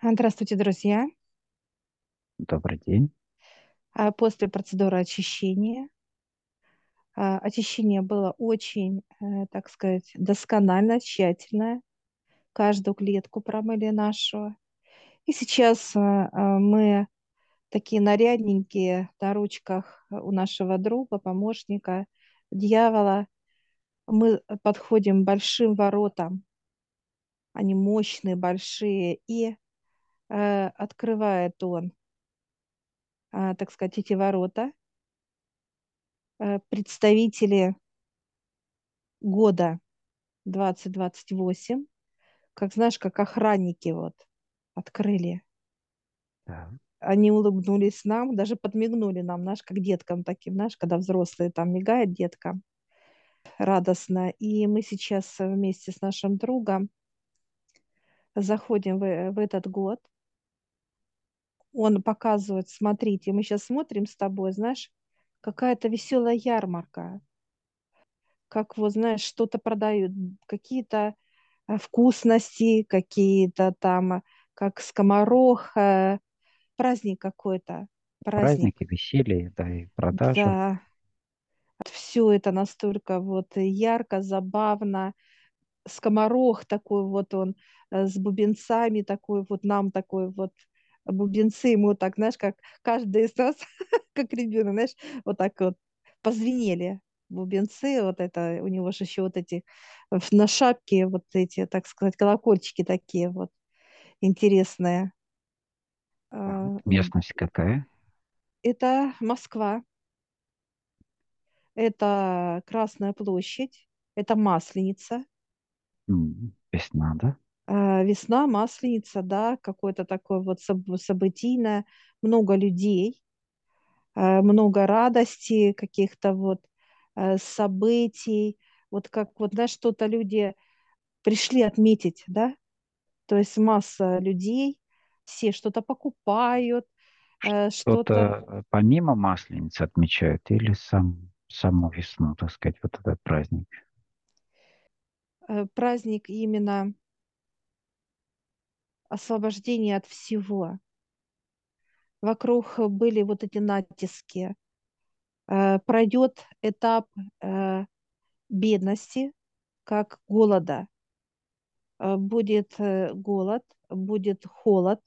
А, Здравствуйте, друзья. Добрый день. А, После процедуры очищения. а, Очищение было очень, э, так сказать, досконально, тщательное. Каждую клетку промыли нашу. И сейчас мы такие нарядненькие на ручках у нашего друга, помощника, дьявола. Мы подходим к большим воротам. Они мощные, большие. И открывает он, а, так сказать, эти ворота. Э, Представители года 2028, как знаешь, как охранники вот открыли. Да. Они улыбнулись нам, даже подмигнули нам, знаешь, как деткам таким, знаешь, когда взрослые там мигают деткам радостно. И мы сейчас вместе с нашим другом заходим в, в этот год. Он показывает, смотрите, мы сейчас смотрим с тобой, знаешь, какая-то веселая ярмарка, как вот, знаешь, что-то продают, какие-то э, вкусности, какие-то там, как скоморох, праздник какой-то, праздник. Праздники, веселье, да, и продажа. Да, все это настолько вот ярко, забавно. Скоморох такой вот он э, с бубенцами, такой вот нам такой вот бубенцы, ему так, знаешь, как каждый из нас, как ребенок, знаешь, вот так вот позвенели бубенцы, вот это, у него же еще вот эти э, на шапке вот эти, так сказать, колокольчики такие вот интересные. А, м, Местность какая? Это Москва, это Красная площадь, это Масленица, Весна, да? А, Весна, Масленица, да, какое-то такое вот соб- событийное, много людей, а, много радости, каких-то вот а, событий, вот как вот, знаешь, что-то люди пришли отметить, да, то есть масса людей, все что-то покупают, э, что-то Что-то э, помимо Масленицы отмечают или сам, саму весну, так сказать, вот этот праздник? э, праздник именно освобождения от всего. Вокруг были вот эти натиски. Э, Пройдет этап э, бедности, как голода. Э, Будет голод, будет холод,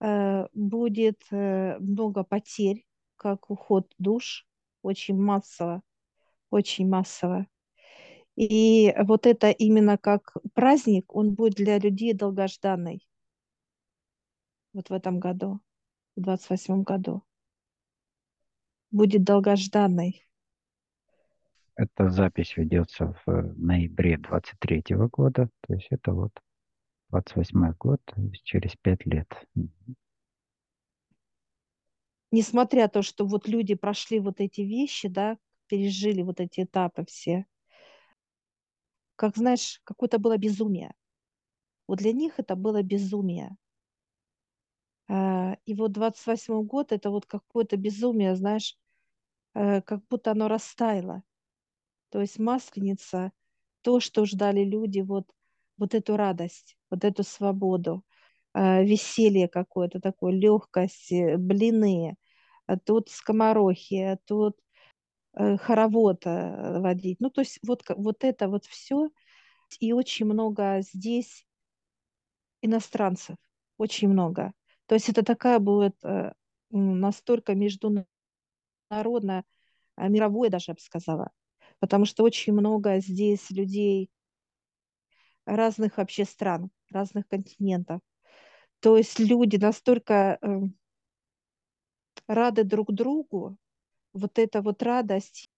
будет много потерь, как уход душ, очень массово, очень массово. И вот это именно как праздник, он будет для людей долгожданный вот в этом году, в двадцать восьмом году. Будет долгожданный. Эта запись ведется в э, ноябре 23 года, то есть это вот 28 год, то есть через пять лет. М. Несмотря то, что вот люди прошли вот эти вещи, да, пережили вот эти этапы все, как, знаешь, какое-то было безумие. Вот для них это было безумие. А, И вот двадцать восьмой год это вот какое-то безумие, знаешь, э, как будто оно растаяло. То есть Масленица, то, что ждали люди, вот, вот эту радость, вот эту свободу, э, веселье какое-то такое, легкость, э, блины, а тут скоморохи, а тут хоровод э, водить. Ну, то есть вот, вот это вот все. И очень много здесь иностранцев, очень много. То есть это такая будет э, настолько международная, а, мировое даже, я бы сказала. Потому что очень много здесь людей разных вообще стран, разных континентов. То есть люди настолько э, рады друг другу, вот эта вот радость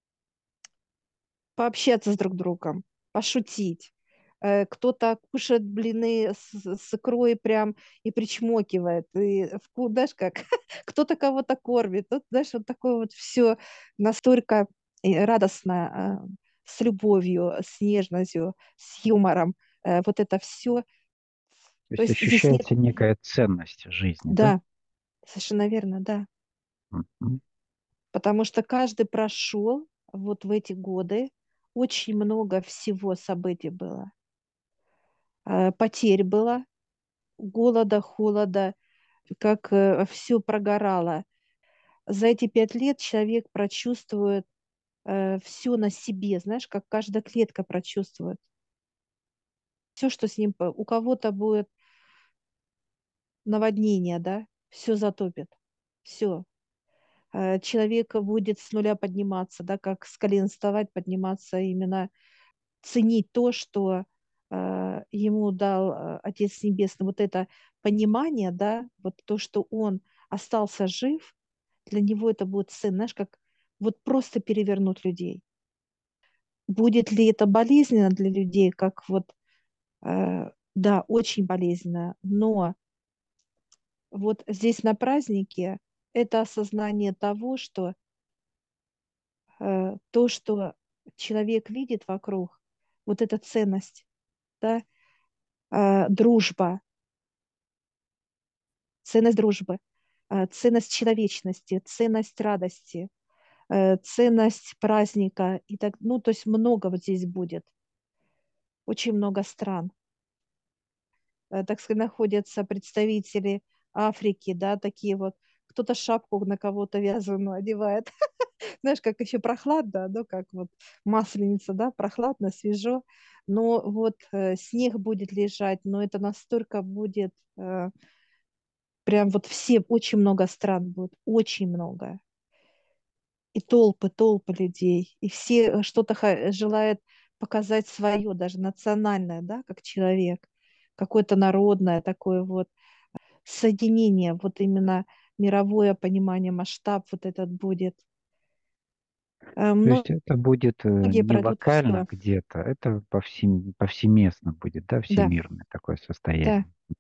пообщаться с друг другом, пошутить. Э, Кто-то кушает блины с, с икрой прям и причмокивает. И, знаешь, как кто-то кого-то кормит. Тут, знаешь, вот такое вот все настолько э, радостно, э, с любовью, с нежностью, с юмором. Вот это все. То То есть есть здесь ощущается некая ценность жизни, да? Да, совершенно верно, да. Мгм. Потому что каждый прошел вот в эти годы, очень много всего событий было. Э, Потерь было, голода, холода, как все прогорало. За эти пять лет человек прочувствует все на себе, знаешь, как каждая клетка прочувствует. Все, что с ним, у кого-то будет наводнение, да, все затопит, все. Человек будет с нуля подниматься, да, как с колен вставать, подниматься, именно ценить то, что ему дал Отец Небесный, вот это понимание, да, вот то, что он остался жив, для него это будет ценно, знаешь, как вот просто перевернуть людей. Будет ли это болезненно для людей, как вот, да, очень болезненно, но вот здесь на празднике это осознание того, что то, что человек видит вокруг, вот эта ценность, да, дружба, ценность дружбы, ценность человечности, ценность радости, ценность праздника и так, ну, то есть много вот здесь будет, очень много стран. Так сказать, находятся представители Африки, да, такие вот, кто-то шапку на кого-то вязаную одевает, знаешь, как еще прохладно, ну, как вот масленица, да, прохладно, свежо, но вот э, снег будет лежать, но это настолько будет, э, прям вот все, очень много стран будет, очень много. И толпы, толпы людей, и все что-то желают показать свое, даже национальное, да, как человек, какое-то народное такое вот соединение, вот именно мировое понимание, масштаб вот этот будет. То есть это будет не локально где-то, это повсем, повсеместно будет, да, всемирное да. такое состояние. Да.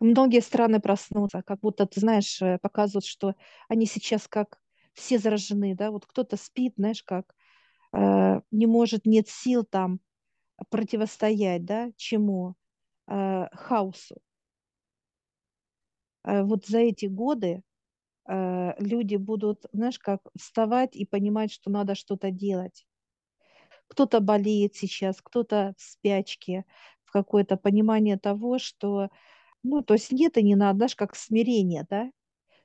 Многие страны проснутся, как будто, ты знаешь, показывают, что они сейчас как все заражены, да, вот кто-то спит, знаешь, как э, не может, нет сил там противостоять, да, чему? Э, хаосу. Э, вот за эти годы э, люди будут, знаешь, как вставать и понимать, что надо что-то делать. Кто-то болеет сейчас, кто-то в спячке, в какое-то понимание того, что, ну, то есть нет и не надо, знаешь, как смирение, да?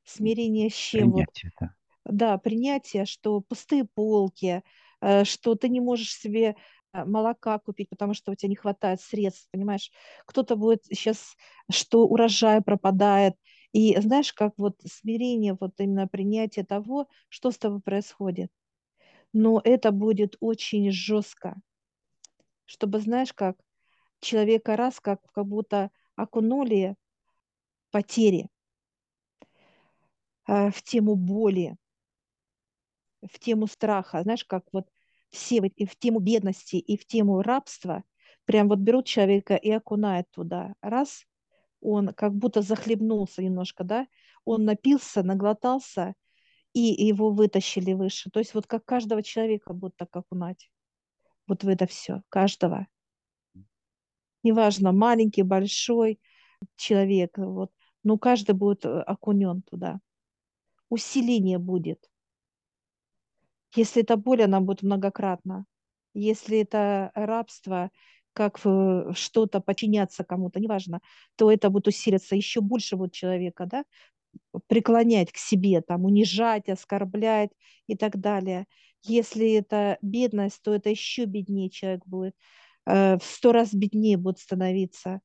Смирение с чем? Принятие, да. Да, принятие, что пустые полки, э, что ты не можешь себе молока купить, потому что у тебя не хватает средств, понимаешь? Кто-то будет сейчас, что урожай пропадает, и знаешь, как вот смирение, вот именно принятие того, что с тобой происходит. Но это будет очень жестко, чтобы, знаешь, как человека раз, как, как будто окунули потери э, в тему боли, в тему страха, знаешь, как вот все и в тему бедности и в тему рабства, прям вот берут человека и окунают туда. Раз, он как будто захлебнулся немножко, да, он напился, наглотался, и его вытащили выше. То есть вот как каждого человека будут так окунать. Вот в это все, каждого. Неважно, маленький, большой человек, вот, но каждый будет э, окунен туда. Усиление будет. Если это боль, она будет многократно. Если это рабство, как что-то подчиняться кому-то, неважно, то это будет усилиться, еще больше будет человека, да, преклонять к себе, там, унижать, оскорблять и так далее. Если это бедность, то это еще беднее человек будет, э, в сто раз беднее будет становиться.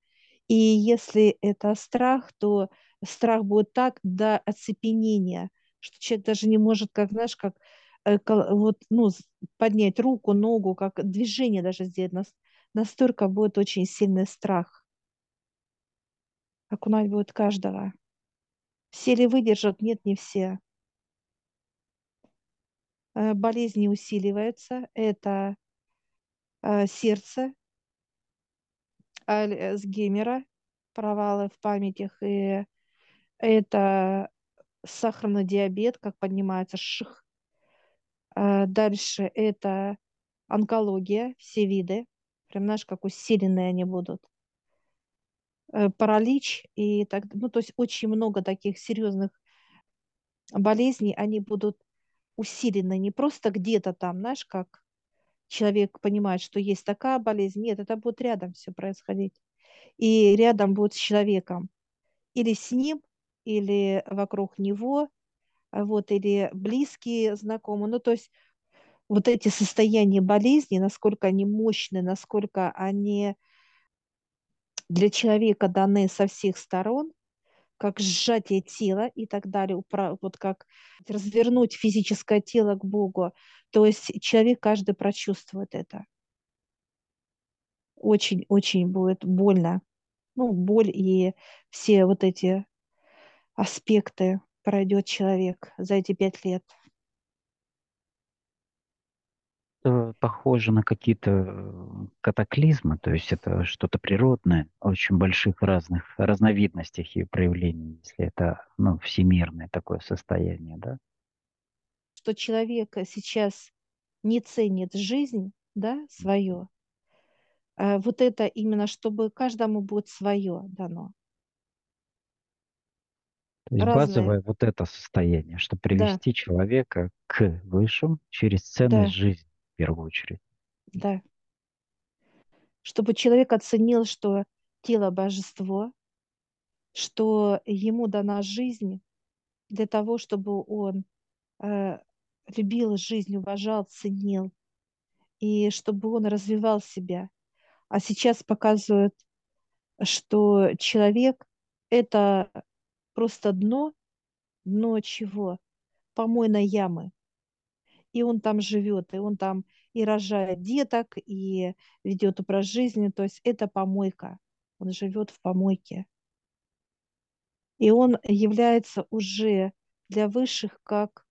И если это страх, то страх будет так до оцепенения, что человек даже не может, как, знаешь, как э, вот, ну, поднять руку, ногу, как движение даже сделать, настолько будет очень сильный страх. Окунать будет каждого. Все ли выдержат? Нет, не все. Э, болезни усиливаются. Это э, сердце, Альцгеймера, провалы в памятях, и это сахарный диабет, как поднимается ших. Э, дальше это онкология, все виды. Прям, знаешь, как усиленные они будут. Э, паралич и так, ну, то есть очень много таких серьезных болезней, они будут усилены не просто где-то там, знаешь, как человек понимает, что есть такая болезнь, нет, это будет рядом все происходить. и рядом будет с человеком. Или с ним, или вокруг него, вот, или близкие знакомые. Ну, то есть вот эти состояния болезни, насколько они мощны, насколько они для человека даны со всех сторон, как сжатие тела и так далее, вот как развернуть физическое тело к Богу. То есть человек каждый прочувствует это. Очень-очень будет больно. Ну, боль и все вот эти аспекты пройдет человек за эти пять лет. Похоже на какие-то э, катаклизмы, то есть это что-то природное, очень больших разных разновидностях и проявлений, если это ну, всемирное такое состояние, да? Что человек сейчас не ценит жизнь, да, свое, а вот это именно, чтобы каждому будет свое дано. То есть базовое вот это состояние, чтобы привести да. человека к высшим через ценность да. жизни в первую очередь. Да. Чтобы человек оценил, что тело божество, что ему дана жизнь для того, чтобы он э, любил жизнь, уважал, ценил, и чтобы он развивал себя. А сейчас показывают, что человек – это просто дно, дно чего? Помойной ямы. И он там живет, и он там и рожает деток, и ведет образ жизни. То есть это помойка. Он живет в помойке. И он является уже для высших как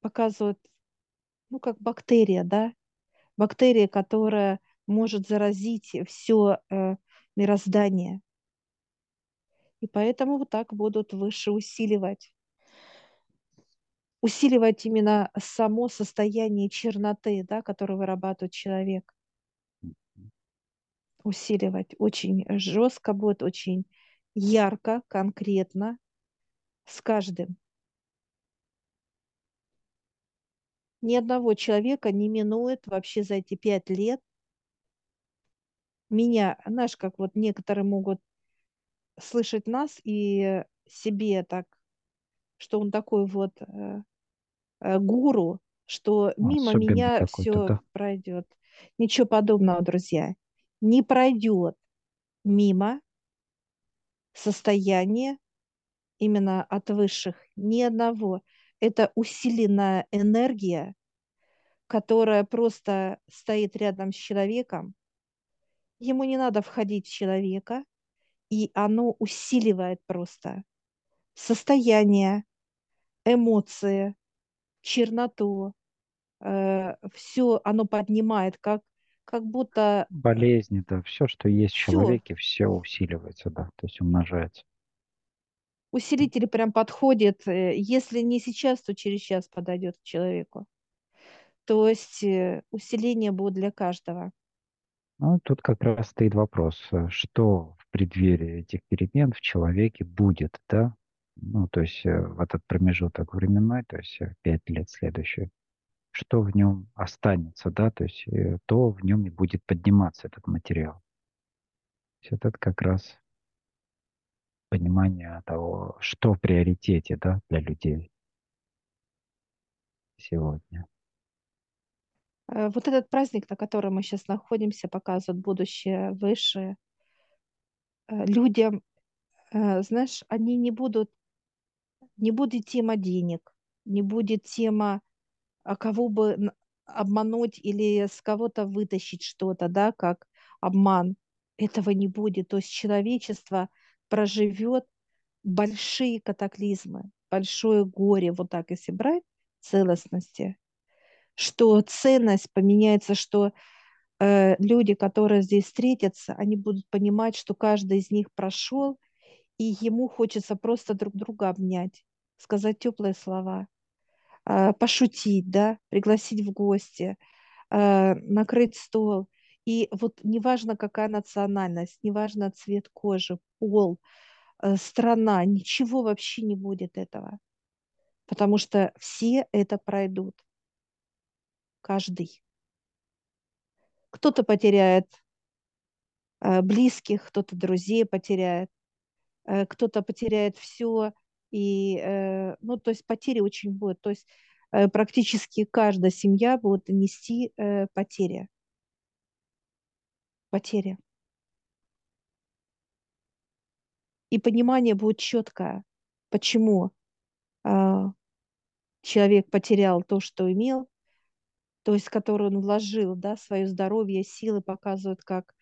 показывает, ну, как бактерия, да, бактерия, которая может заразить все э, мироздание. И поэтому вот так будут выше усиливать. Усиливать именно само состояние черноты, да, которое вырабатывает человек. Усиливать очень жестко будет, очень ярко, конкретно, с каждым. Ни одного человека не минует вообще за эти пять лет меня, знаешь, как вот некоторые могут слышать нас и себе так, что он такой вот э, гуру, что мимо Особенно меня все да. пройдет. Ничего подобного, друзья. Не пройдет мимо состояния именно от высших ни одного. Это усиленная энергия, которая просто стоит рядом с человеком. Ему не надо входить в человека, и оно усиливает просто состояние, эмоции, черноту, э, все оно поднимает, как, как будто... Болезни, да, все, что есть всё. в человеке, все усиливается, да, то есть умножается. Усилитель прям подходит, э, если не сейчас, то через час подойдет к человеку. То есть э, усиление будет для каждого. Ну, тут как раз стоит вопрос, э, что в преддверии этих перемен в человеке будет, да? Ну, то есть э, в этот промежуток временной, то есть э, пять лет следующие, что в нем останется, да, то есть то в нем и будет подниматься этот материал. То есть это как раз понимание того, что в приоритете, да, для людей сегодня. Э, вот этот праздник, на котором мы сейчас находимся, показывает будущее высшее. Э, людям, э, знаешь, они не будут, не будет тема денег, не будет тема, а кого бы обмануть или с кого-то вытащить что-то, да, как обман. Этого не будет. То есть человечество проживет большие катаклизмы, большое горе, вот так если брать целостности – что ценность поменяется, что э, люди, которые здесь встретятся, они будут понимать, что каждый из них прошел, и ему хочется просто друг друга обнять, сказать теплые слова, э, пошутить, да, пригласить в гости, э, накрыть стол. И вот неважно, какая национальность, неважно цвет кожи, пол, э, страна, ничего вообще не будет этого. Потому что все это пройдут каждый. Кто-то потеряет э, близких, кто-то друзей потеряет, э, кто-то потеряет все, и, э, ну, то есть потери очень будут, то есть э, практически каждая семья будет нести э, потери, потери. И понимание будет четкое, почему э, человек потерял то, что имел, то есть который он вложил, да, свое здоровье, силы показывают, как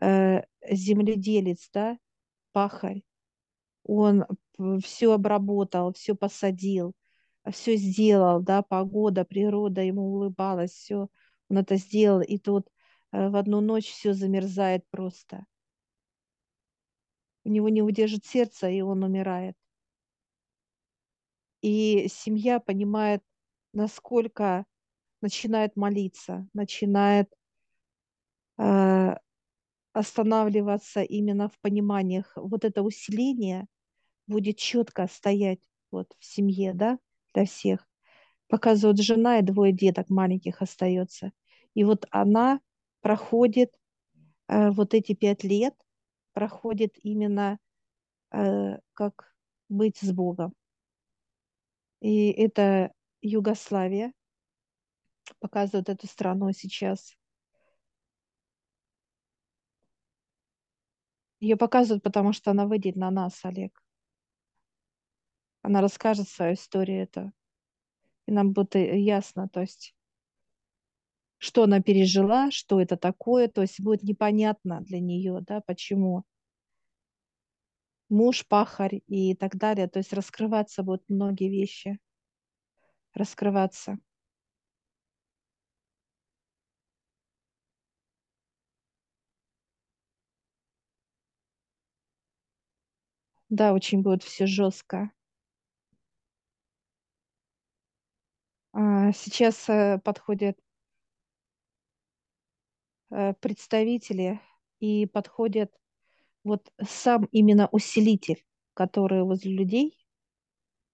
э, земледелец, да, пахарь, он все обработал, все посадил, все сделал, да, погода, природа ему улыбалась, все он это сделал, и тут э, в одну ночь все замерзает просто. У него не удержит сердце, и он умирает. И семья понимает, насколько начинает молиться, начинает э, останавливаться именно в пониманиях. Вот это усиление будет четко стоять вот в семье, да, для всех. Показывает жена и двое деток маленьких остается. И вот она проходит э, вот эти пять лет, проходит именно э, как быть с Богом. И это Югославия, показывают эту страну сейчас. Ее показывают, потому что она выйдет на нас, Олег. Она расскажет свою историю это. И нам будет ясно, то есть, что она пережила, что это такое, то есть будет непонятно для нее, да, почему муж пахарь и так далее. То есть раскрываться будут многие вещи. Раскрываться. Да, очень будет все жестко. А, сейчас э, подходят э, представители и подходят вот сам именно усилитель, который возле людей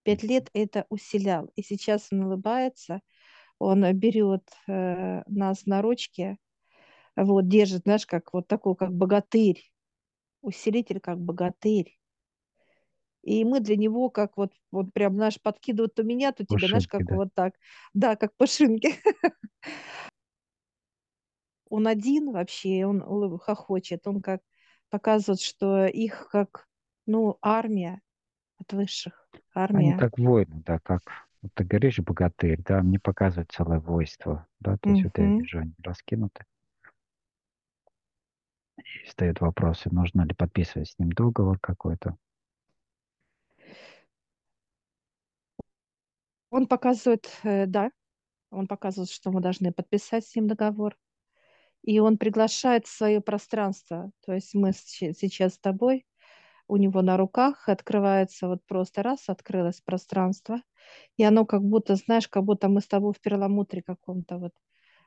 пять лет это усилял. И сейчас он улыбается, он берет э, нас на ручки, вот, держит, знаешь, как вот такой, как богатырь, усилитель, как богатырь. И мы для него как вот, вот прям, знаешь, подкидывают то меня, то тебя, знаешь, как да. вот так. Да, как пушинки. Он один вообще, он хохочет, он как показывает, что их как, ну, армия от высших, Они армия. как воины, да, как вот ты говоришь, богатырь, да, мне показывает целое войство, да, то есть вот я вижу, они раскинуты. И встают вопросы, нужно ли подписывать с ним договор какой-то. Он показывает, э, да, он показывает, что мы должны подписать с ним договор. И он приглашает в свое пространство. То есть мы сейчас с тобой, у него на руках открывается вот просто раз, открылось пространство. И оно как будто, знаешь, как будто мы с тобой в перламутре каком-то вот.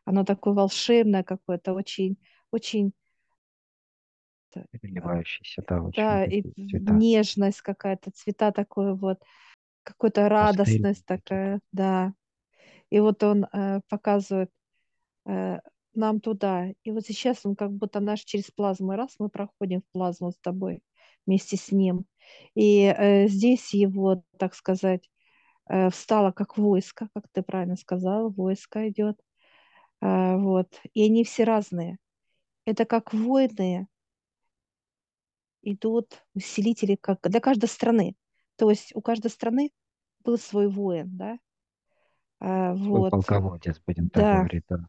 Оно такое волшебное какое-то, очень, очень, переливающиеся, да, очень да, и цвета. нежность какая-то, цвета такое вот, какая-то радостность такая, да. И вот он э, показывает э, нам туда. И вот сейчас он как будто наш через плазму. Раз мы проходим в плазму с тобой вместе с ним. И э, здесь его, так сказать, э, встало как войско, как ты правильно сказал, войско идет. Э, вот. И они все разные. Это как воины идут, усилители, как для каждой страны. То есть у каждой страны был свой воин, да? А, Свой вот, полководец, будем так да. говорить, да.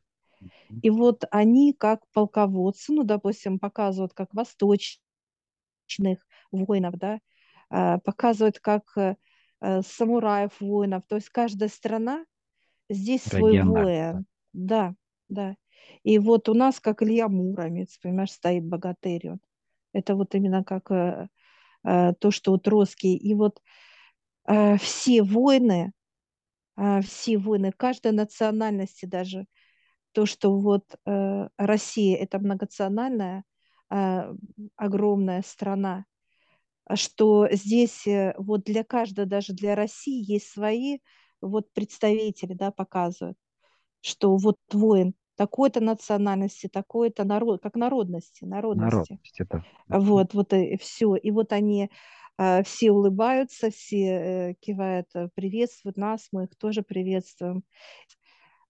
И вот они как полководцы, ну, допустим, показывают как восточных воинов, да, а, показывают как э, самураев воинов. То есть каждая страна здесь свой воин. Да, да. И вот у нас как Илья Муромец, понимаешь, стоит богатырь. он. Это вот именно как э, то, что вот русские. И вот э, все воины, э, все воины, каждой национальности даже, то, что вот э, Россия это многонациональная э, огромная страна, что здесь э, вот для каждой, даже для России есть свои вот представители, да, показывают, что вот воин, такой-то национальности, такой-то народ, как народности, народности. Народность это. Вот, вот и все. И вот они э, все улыбаются, все э, кивают, э, приветствуют нас, мы их тоже приветствуем.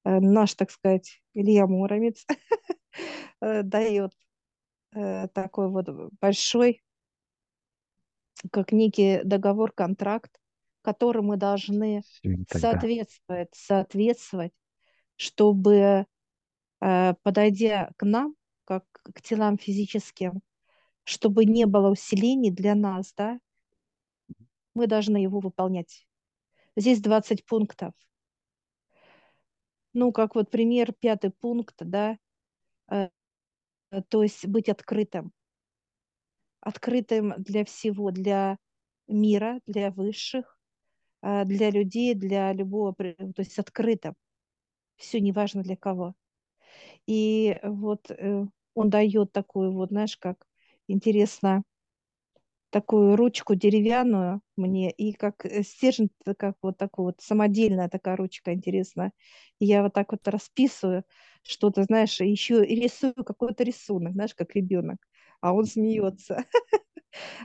Э, наш, так сказать, Илья Муромец дает такой вот большой, как некий договор, контракт, который мы должны соответствовать, соответствовать, чтобы, подойдя к нам, как к телам физическим, чтобы не было усилений для нас, да, мы должны его выполнять. Здесь 20 пунктов. Ну, как вот пример, пятый пункт, да, э, то есть быть открытым. Открытым для всего, для мира, для высших, э, для людей, для любого, то есть открытым. Все неважно для кого. И вот э, он дает такую вот, знаешь, как интересно, такую ручку деревянную мне, и как э, стержень, как вот такой вот самодельная такая ручка интересная. Я вот так вот расписываю что-то, знаешь, еще и рисую какой-то рисунок, знаешь, как ребенок, а он смеется.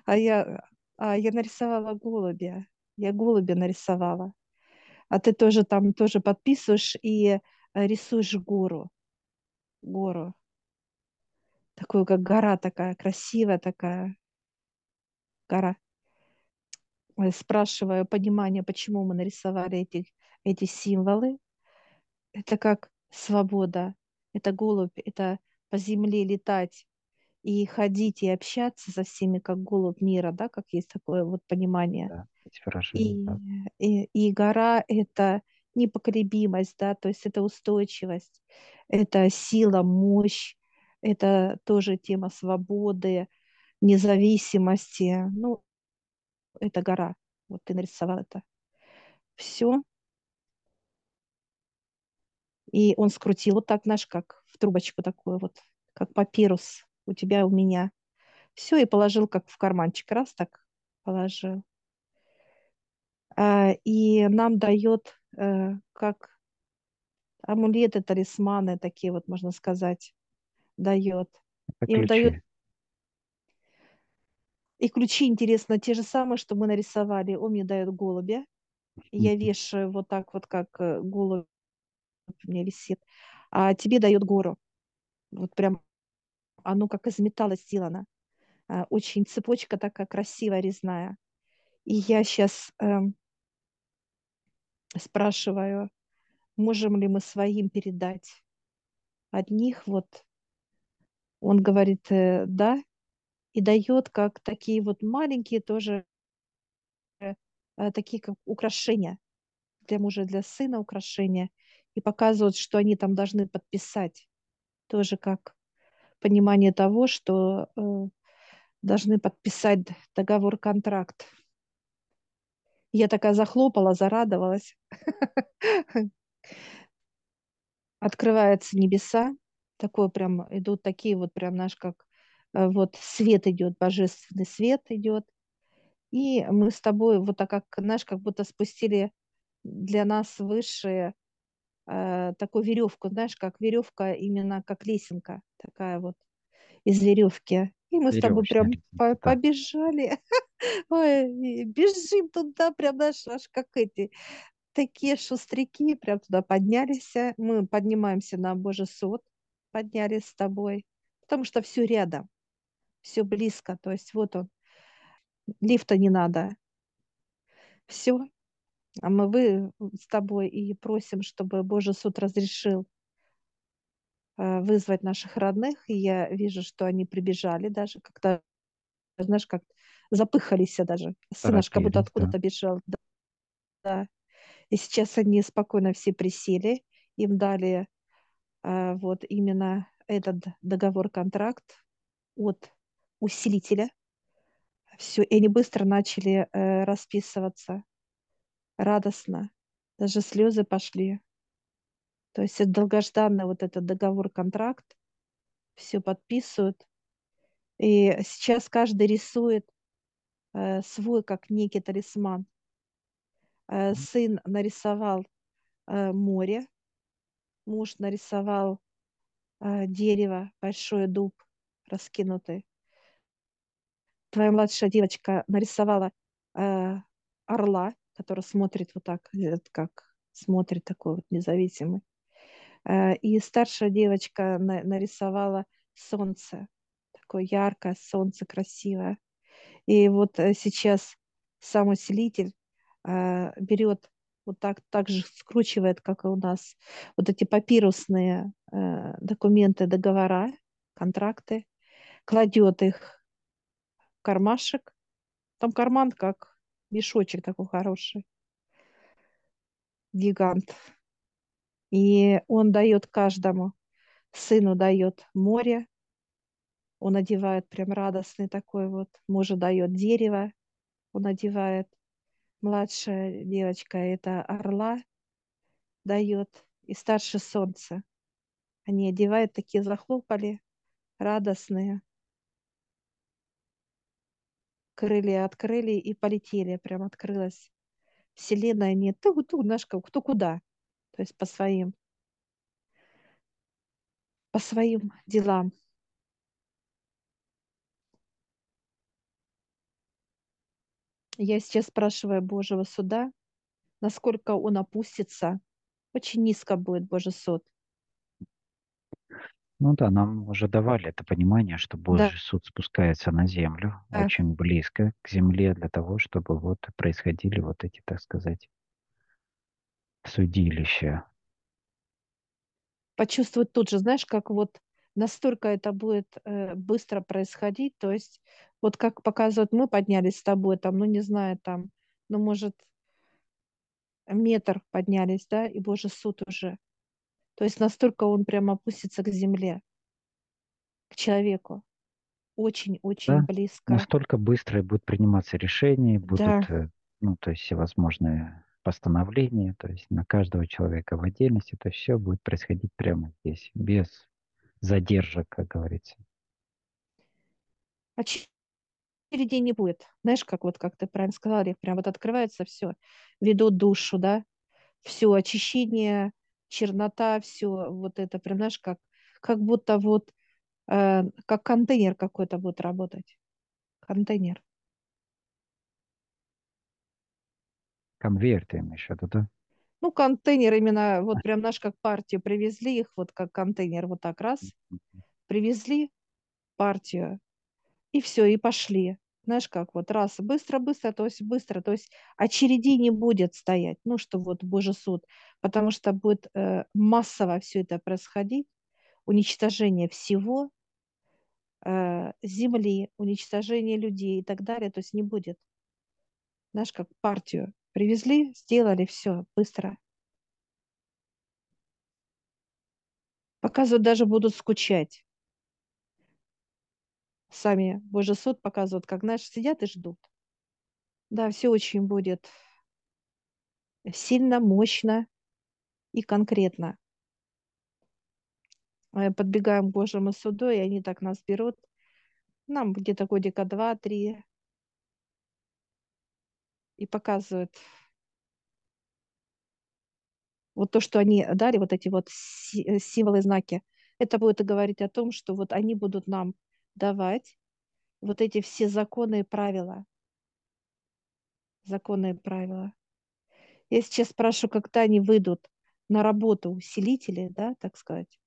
А я, а я нарисовала голубя, я голубя нарисовала. А ты тоже там тоже подписываешь и э, рисуешь гору, гору. Такую, как гора такая, красивая такая, гора. Спрашиваю понимание, почему мы нарисовали эти, эти символы. Это как свобода, это голубь, это по земле летать и ходить и общаться со всеми, как голубь мира, да, как есть такое вот понимание. Да, и, да. и, и гора – это непоколебимость, да, то есть это устойчивость, это сила, мощь, это тоже тема свободы, независимости. Ну, это гора. Вот ты нарисовал это. Все. И он скрутил вот так, знаешь, как в трубочку такую вот, как папирус у тебя, у меня. Все, и положил как в карманчик. Раз так положил. А, и нам дает как амулеты, талисманы такие вот, можно сказать, дает. Им дает и ключи, интересно, те же самые, что мы нарисовали. Он мне дает голубя. Я вешаю вот так вот, как э, голубь у меня висит. А тебе дает гору. Вот прям оно как из металла сделано. А, очень цепочка такая красивая, резная. И я сейчас э, эм, спрашиваю, можем ли мы своим передать одних вот. Он говорит, э, да, и дает как такие вот маленькие тоже э, такие как украшения для мужа, для сына украшения, и показывают, что они там должны подписать, тоже как понимание того, что э, должны подписать договор, контракт. Я такая захлопала, зарадовалась. Открываются небеса, такое прям идут такие вот прям, наш как Э, вот свет идет, божественный свет идет. И мы с тобой вот так как, знаешь, как будто спустили для нас высшие э, такую веревку, знаешь, как веревка именно как лесенка такая вот из веревки. И мы с тобой прям по побежали. Ой, бежим туда, прям, знаешь, аж как эти такие шустряки, прям туда поднялись. Мы поднимаемся на Божий суд, поднялись с тобой, потому что все рядом все близко, то есть вот он, лифта не надо. Все, а мы вы с тобой и просим, чтобы Божий суд разрешил э, вызвать наших родных, и я вижу, что они прибежали даже, как-то, знаешь, как запыхались даже. Сын наш как будто откуда-то да. бежал. Да. да. И сейчас они спокойно все присели, им дали э, вот именно этот договор-контракт от усилителя. Все, и они быстро начали э, расписываться радостно. Даже слезы пошли. То есть это долгожданный вот этот договор-контракт. Все подписывают. И сейчас каждый рисует свой, как некий талисман. Э, сын нарисовал э, море, муж нарисовал э, дерево, большой дуб раскинутый. Твоя младшая девочка нарисовала э, орла, который смотрит вот так, э, как смотрит такой вот независимый. Э, и старшая девочка на, нарисовала солнце, такое яркое солнце, красивое. И вот э, сейчас сам усилитель э, берет вот так, так же скручивает, как и у нас, вот эти папирусные э, документы, договора, контракты, кладет их в кармашек. Там карман как мешочек такой хороший, гигант. И он дает каждому, сыну дает море, он одевает прям радостный такой вот, мужу дает дерево, он одевает. Младшая девочка это орла дает, и старше солнце. Они одевают, такие захлопали, радостные. Крылья открыли и полетели, прям открылась. Вселенная нет, ты, ты, знаешь, кто куда. То есть по своим, по своим делам. Я сейчас спрашиваю Божьего суда, насколько он опустится. Очень низко будет Божий суд. Ну да, нам уже давали это понимание, что Божий Да. суд спускается на землю, Да. очень близко к земле для того, чтобы вот происходили вот эти, так сказать, судилища. Почувствовать тут же, знаешь, как вот настолько это будет э, быстро происходить, то есть вот как показывают, мы поднялись с тобой, там, ну не знаю, там, ну может метр поднялись, да, и Божий суд уже. То есть настолько он прям опустится к земле, к человеку. Очень-очень Да, близко. настолько быстро будут приниматься решения, Да, будут, э, ну, то есть всевозможные постановления, то есть на каждого человека в отдельности, это все будет происходить прямо здесь, без задержек, как говорится. Очередей не будет. Знаешь, как вот, как ты правильно сказала, прям вот открывается все, ведут душу, да, все, очищение, чернота, все вот это, прям, знаешь, как, как будто вот, э, как контейнер какой-то будет работать. Контейнер. Конвейер ты имеешь в виду, да? Ну, контейнер именно, вот прям, знаешь, как партию привезли их, вот как контейнер, вот так раз, привезли партию, и все, и пошли. Знаешь, как вот раз, быстро-быстро, то есть быстро, то есть очереди не будет стоять, ну, что вот Божий суд, потому что будет э, массово все это происходить, уничтожение всего, э, земли, уничтожение людей и так далее, то есть не будет. Знаешь, как партию привезли, сделали все быстро. Показывают, даже будут скучать. Сами Божий суд показывают, как, знаешь, сидят и ждут. Да, все очень будет сильно, мощно и конкретно. Э, Подбегаем к Божьему суду, и они так нас берут. Нам где-то годика два-три. И показывают вот то, что они дали, вот эти вот си- символы, знаки. Это будет говорить о том, что вот они будут нам давать вот эти все законы и правила. Законы и правила. Я сейчас спрашиваю, когда они выйдут на работу усилители, да, так сказать.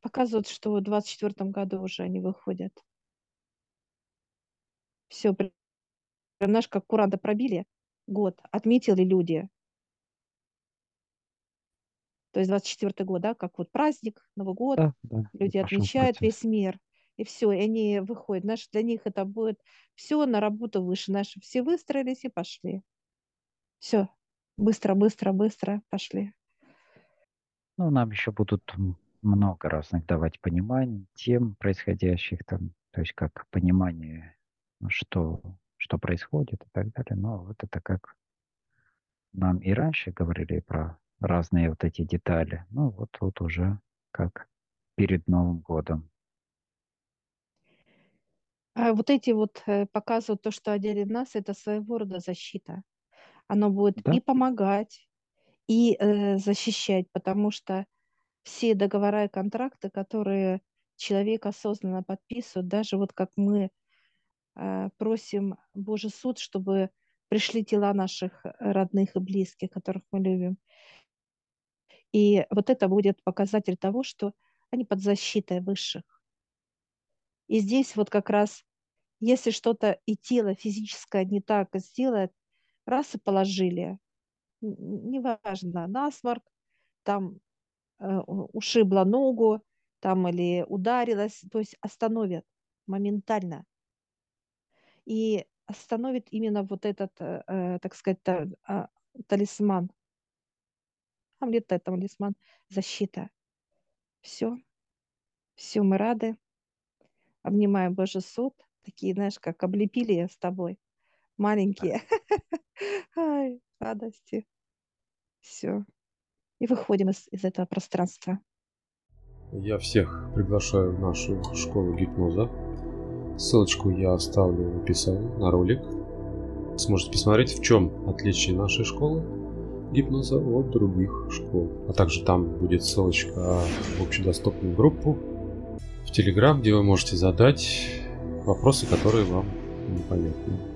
Показывают, что в 24 году уже они выходят. Все, прям, знаешь, как куранты пробили год, отметили люди. То есть 24 год, да, как вот праздник, Новый год, Да, да. люди отмечают процесс. весь мир. И все, и они выходят. Знаешь, для них это будет все на работу выше. Наши все выстроились и пошли. Все, быстро, быстро, быстро пошли. Ну, нам еще будут много разных давать пониманий, тем происходящих там, то есть как понимание, ну, что, что происходит и так далее. Но вот это как нам и раньше говорили про разные вот эти детали. Ну, вот тут уже как перед Новым годом. А вот эти вот э, показывают то, что одели нас, это своего рода защита. Оно будет Да, и помогать, и э, защищать, потому что все договора и контракты, которые человек осознанно подписывает, даже вот как мы э, просим Божий суд, чтобы пришли тела наших родных и близких, которых мы любим. И вот это будет показатель того, что они под защитой высших. И здесь вот как раз, если что-то и тело физическое не так сделает, раз и положили, неважно, насморк, там э, ушибла ногу, там или ударилась, то есть остановят моментально. И остановит именно вот этот, э, э так сказать, та, э, талисман. Амлет талисман, защита. Все, все, мы рады. Обнимаем Божий суд. Такие, знаешь, как облепили с тобой. Маленькие. Ай, радости. Все. И выходим из, из этого пространства. Я всех приглашаю в нашу школу гипноза. Ссылочку я оставлю в описании на ролик. Сможете посмотреть, в чем отличие нашей школы гипноза от других школ. А также там будет ссылочка в общедоступную группу в Телеграм, где вы можете задать вопросы, которые вам непонятны.